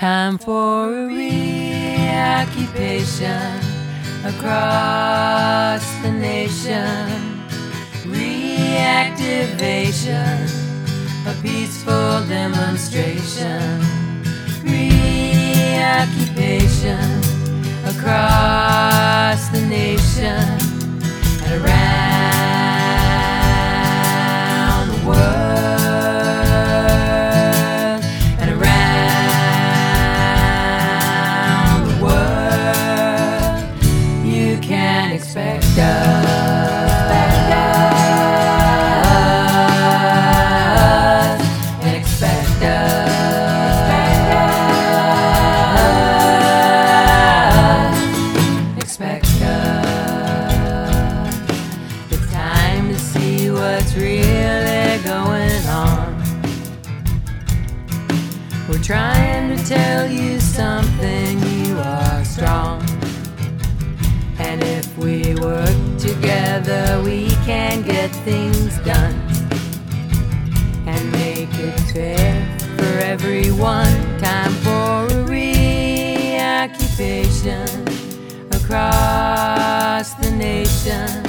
Time for a reoccupation across the nation. Reactivation, a peaceful demonstration. Reoccupation across the nation We're trying to tell you something, together, we can get things done and make it fair for everyone. Time for a reoccupation across the nation.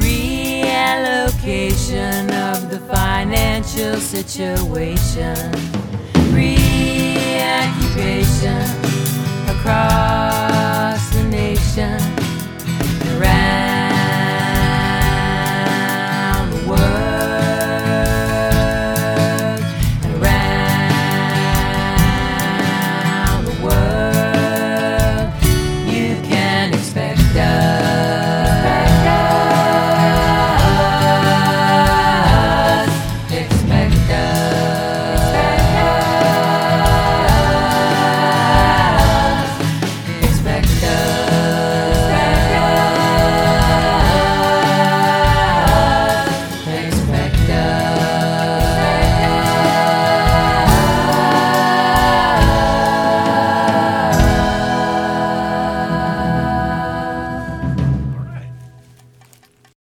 Reallocation of the financial situation.